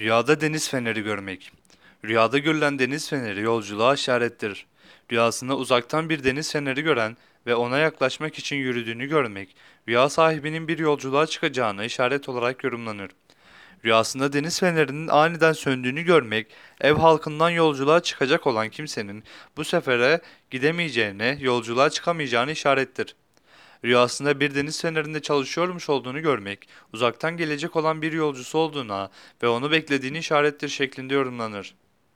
Rüyada deniz feneri görmek. Rüyada görülen deniz feneri yolculuğa işarettir. Rüyasında uzaktan bir deniz feneri gören ve ona yaklaşmak için yürüdüğünü görmek, rüya sahibinin bir yolculuğa çıkacağına işaret olarak yorumlanır. Rüyasında deniz fenerinin aniden söndüğünü görmek, ev halkından yolculuğa çıkacak olan kimsenin bu sefere gidemeyeceğine, yolculuğa çıkamayacağını işarettir. Rüyasında bir deniz fenerinde çalışıyormuş olduğunu görmek, uzaktan gelecek olan bir yolcusu olduğuna ve onu beklediğini işarettir şeklinde yorumlanır.